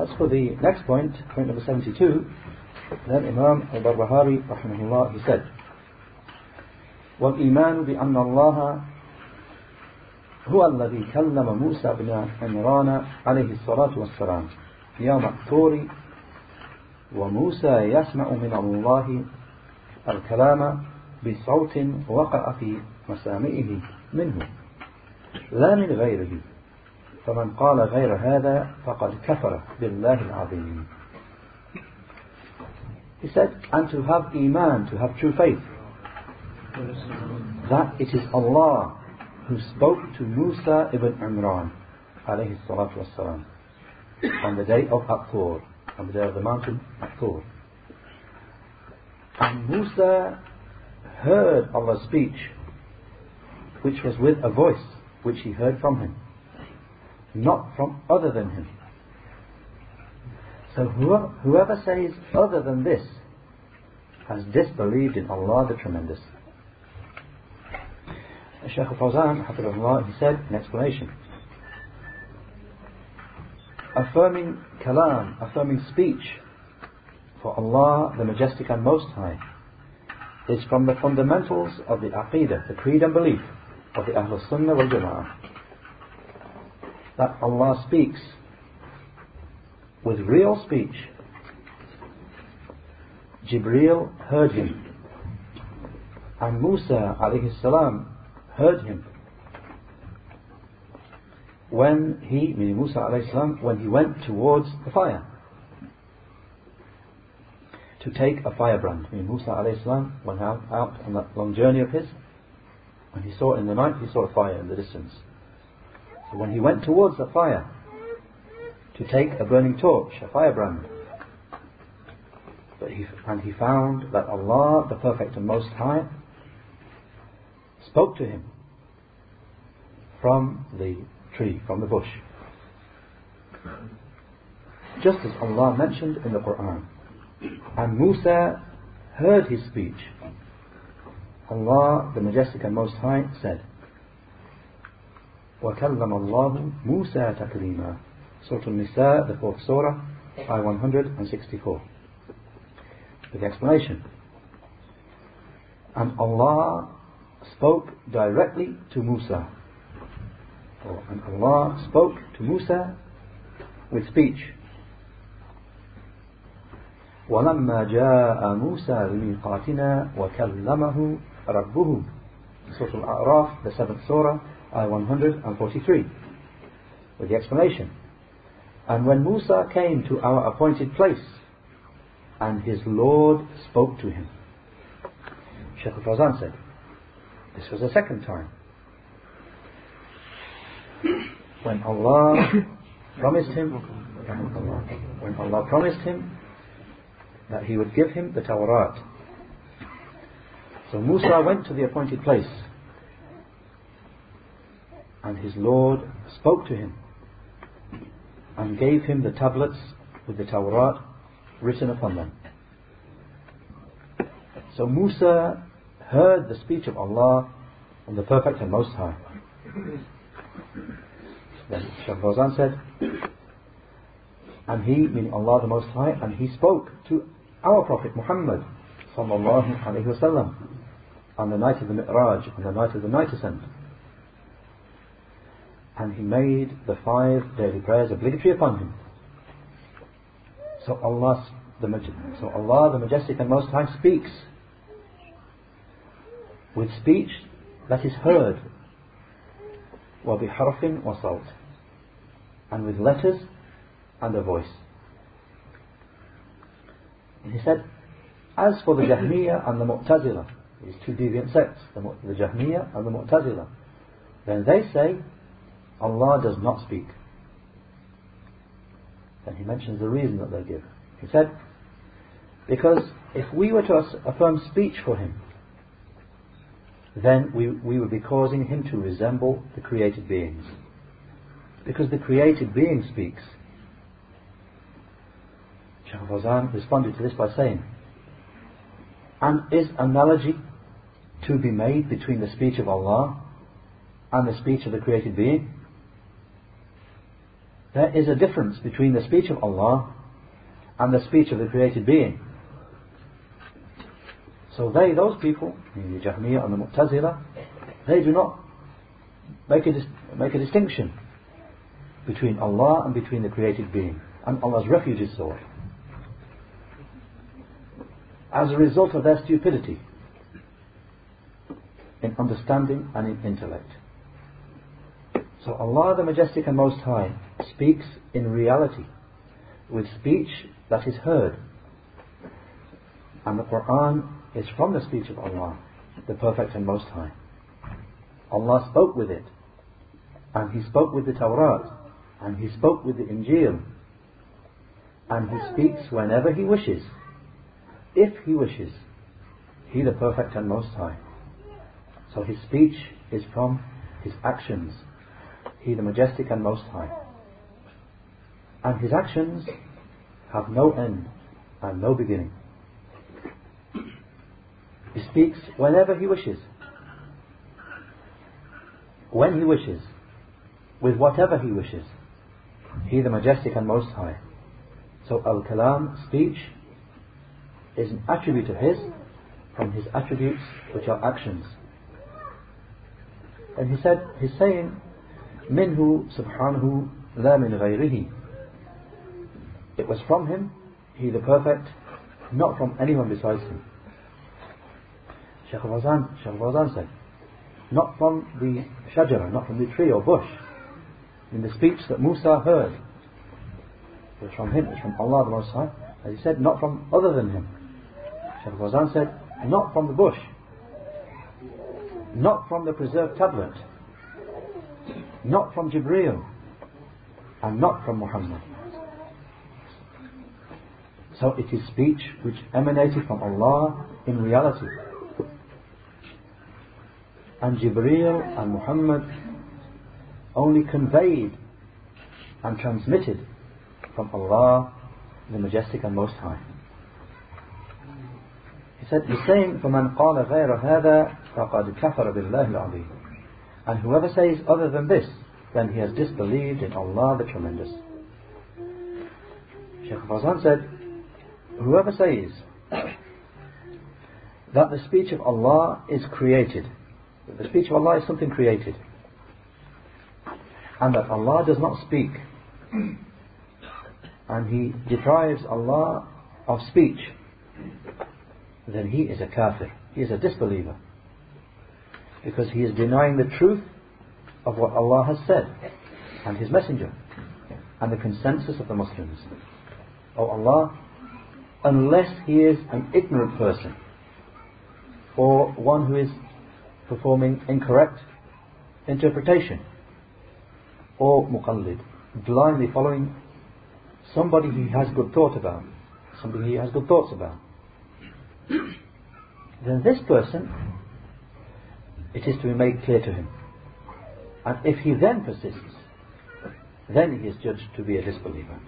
As for the next point, point number 72, then Imam al-Barbahari rahimahullah, he said, والإيمان بأن الله هو الذي كلم موسى بن عمران عليه الصلاة والسلام يوم الطور وموسى يسمع من الله الكلام بصوت وقع في مسامعه منه لا من غيره فمن قال غير هذا فقد كفر بالله العظيم He said, and to have iman, to have true faith, that it is Allah who spoke to Musa ibn Imran, alayhi salatu wasalam, on the day of At-Tur, on the day of the mountain At-Tur. And Musa heard Allah's speech, which was with a voice which he heard from him, not from other than him. So whoever says other than this has disbelieved in Allah the Tremendous. Shaykh al-Fawzan, he said in explanation, affirming kalam, affirming speech for Allah the Majestic and Most High is from the fundamentals of the Aqidah, the creed and belief of the Ahlul Sunnah wal Jama'ah. That Allah speaks with real speech. Jibreel heard him. And Musa alayhi salam heard him. When he, meaning Musa alayhi salam, when he went towards the fire to take a firebrand. Meaning Musa alayhi salam went out, out on that long journey of his and he saw in the night, he saw a fire in the distance. So when he went towards the fire to take a burning torch, a firebrand, but he, and he found that Allah, the Perfect and Most High, spoke to him from the tree, from the bush. Just as Allah mentioned in the Quran. And Musa heard his speech. Allah, the Majestic and Most High, said, وَكَلَّمَ اللَّهُ مُوسَى تَكْلِيمًا Surah Al-Nisa, the fourth surah, ayah 164. With the explanation. And Allah spoke directly to Musa. and Allah spoke to Musa with speech. ولما جاء موسى لميقاتنا وكلمه ربه Surah Al-A'raf, the seventh surah, ayah 143 with the explanation and when Musa came to our appointed place and his Lord spoke to him Shaykh al-Fawzan said this was the second time when Allah promised him when Allah promised him that he would give him the Tawrat. So Musa went to the appointed place and his Lord spoke to him and gave him the tablets with the Tawrat written upon them. So Musa heard the speech of Allah on the Perfect and Most High. Then Shaykh Fawzan said, and he, meaning Allah the Most High, and he spoke to our Prophet Muhammad sallallahu alaihi wasallam on the night of the Mi'raj, on the night of the night ascent And he made the five daily prayers obligatory upon him. So Allah, the, so Allah, the Majestic and Most High, speaks with speech that is heard, وَبِحَرْفٍ وَصَوْتٍ and with letters and a voice. And he said, as for the Jahmiyyah and the Mu'tazila, these two deviant sects, the, the Jahmiyyah and the Mu'tazila, then they say Allah does not speak. And he mentions the reason that they give. He said, because if we were to affirm speech for him, then we, we would be causing him to resemble the created beings. Because the created being speaks. Shaykh Fawzan responded to this by saying, And is analogy to be made between the speech of Allah and the speech of the created being? There is a difference between the speech of Allah and the speech of the created being. So they, those people, the Jahmiyyah and the Mu'tazila, they do not make a, make a distinction between Allah and between the created being. And Allah's refuge is sought. As a result of their stupidity in understanding and in intellect. So Allah the Majestic and Most High speaks in reality with speech that is heard. And the Quran is from the speech of Allah, the Perfect and Most High. Allah spoke with it. And He spoke with the Tawrat. And He spoke with the Injil. And He speaks whenever He wishes. If He wishes. He the Perfect and Most High. So His speech is from His actions. He the Majestic and Most High. And His actions have no end and no beginning. He speaks whenever He wishes when he wishes, with whatever he wishes. He the Majestic and Most High. So Al-Kalam, speech, is an attribute of his from his attributes which are actions. And he said, he's saying, Minhu subhanahu la min ghayrihi. It was from him, he the perfect, not from anyone besides him. Shaykh al-Fawzan, Shaykh al-Fawzan said, not from the shajara, not from the tree or bush. In the speech that Musa heard, it was from him, it was from Allah the Most High. As he said, not from other than him. Shaykh Fawzan said, not from the bush, not from the preserved tablet, not from Jibreel, and not from Muhammad. So it is speech which emanated from Allah in reality. And Jibreel and Muhammad only conveyed and transmitted from Allah the Majestic and Most High. He said, the same for man: قَالَ غَيْرَ هَذَا فَقَدْ كَفَرَ بِاللَّهِ الْعَظِيمِ And whoever says other than this, then he has disbelieved in Allah the Tremendous. Sheikh Fawzan said, whoever says that the speech of Allah is created that the speech of Allah is something created. And that Allah does not speak. And he deprives Allah of speech. Then he is a kafir. He is a disbeliever. Because he is denying the truth of what Allah has said. And His Messenger. And the consensus of the Muslims. Oh Allah, unless he is an ignorant person or one who is performing incorrect interpretation or muqallid, blindly following somebody he has good thought about, somebody he has good thoughts about, then this person, it is to be made clear to him. And if he then persists, then he is judged to be a disbeliever.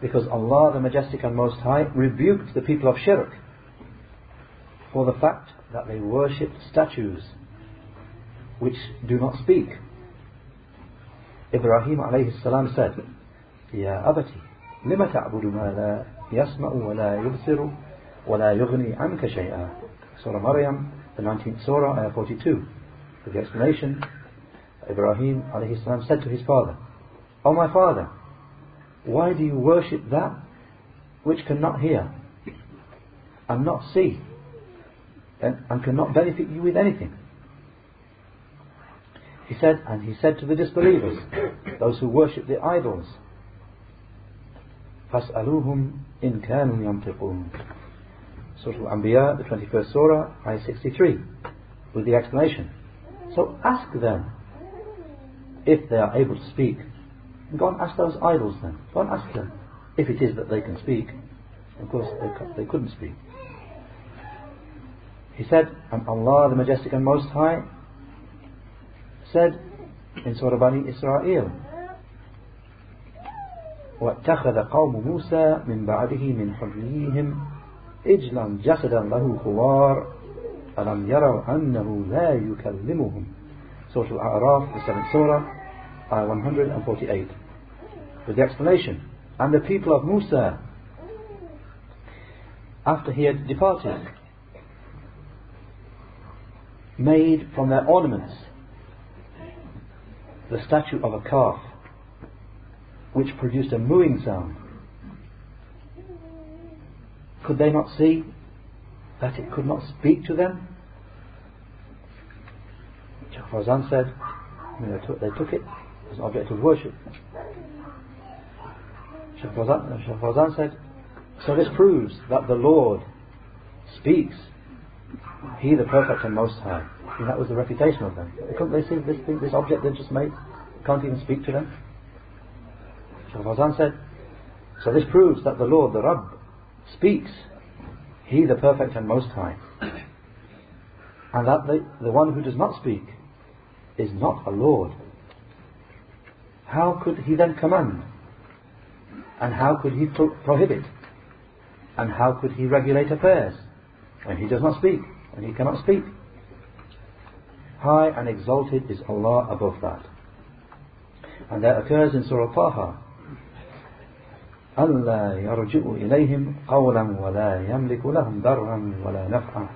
Because Allah the Majestic and Most High rebuked the people of Shirk for the fact that they worshipped statues which do not speak. Ibrahim alayhi salam said, Ya abati, lima ta'budu ma la yasma'u wa la yubsiru wa la yughni anka. Surah Maryam, the 19th Surah, ayah 42. With the explanation, Ibrahim alayhi salam said to his father, O my father, why do you worship that which cannot hear and not see and, and cannot benefit you with anything. He said, and he said to the disbelievers, those who worship the idols, فَاسْأَلُوهُمْ إِن كَانُوا يَنْطِقُونَ Surah Al-Anbiya, the 21st Surah, Ayah 63, with the explanation. So ask them if they are able to speak. Go and ask those idols then. Go and ask them if it is that they can speak. Of course, they, they couldn't speak. He said, and Allah the Majestic and Most High said in Surah Bani Israel, واتخذ قوم موسى من بعده من حليهم إجلا جسدا له خوار ألم يروا أنه لا يكلمهم Surah Al-A'raf, the 7th Surah, ayah 148, with the explanation. And the people of Musa, after he had departed, made from their ornaments the statue of a calf, which produced a mooing sound. Could they not see that it could not speak to them? Shaykh said, they took, they took it as an object of worship. Shaykh Fawzan said, so this proves that the Lord speaks. He the perfect and most high. And that was the reputation of them. Couldn't they see this thing, this object they just made? Can't even speak to them. Shaykh Fawzan said, so this proves that the Lord, the Rabb, speaks. He the perfect and most high. And that the, the one who does not speak is not a Lord How could he then command? And how could he pro- prohibit? And how could he regulate affairs when he does not speak, when he cannot speak? High and exalted is Allah above that. And that occurs in Surah Taha. ألا يرجع إليهم قولا ولا يملك لهم ضرا ولا نفعا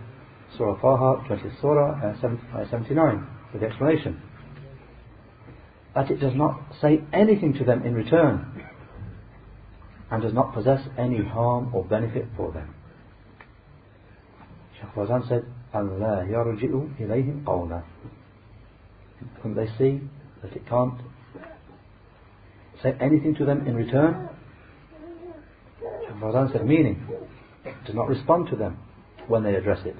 Surah Taha, 20th Surah, uh, 79, with the explanation. That it does not say anything to them in return and does not possess any harm or benefit for them. Shaykh Fawzan said, Allah yarji'u ilayhim qawla. When they see that it can't say anything to them in return, Shaykh Fawzan said, meaning, does not respond to them when they address it.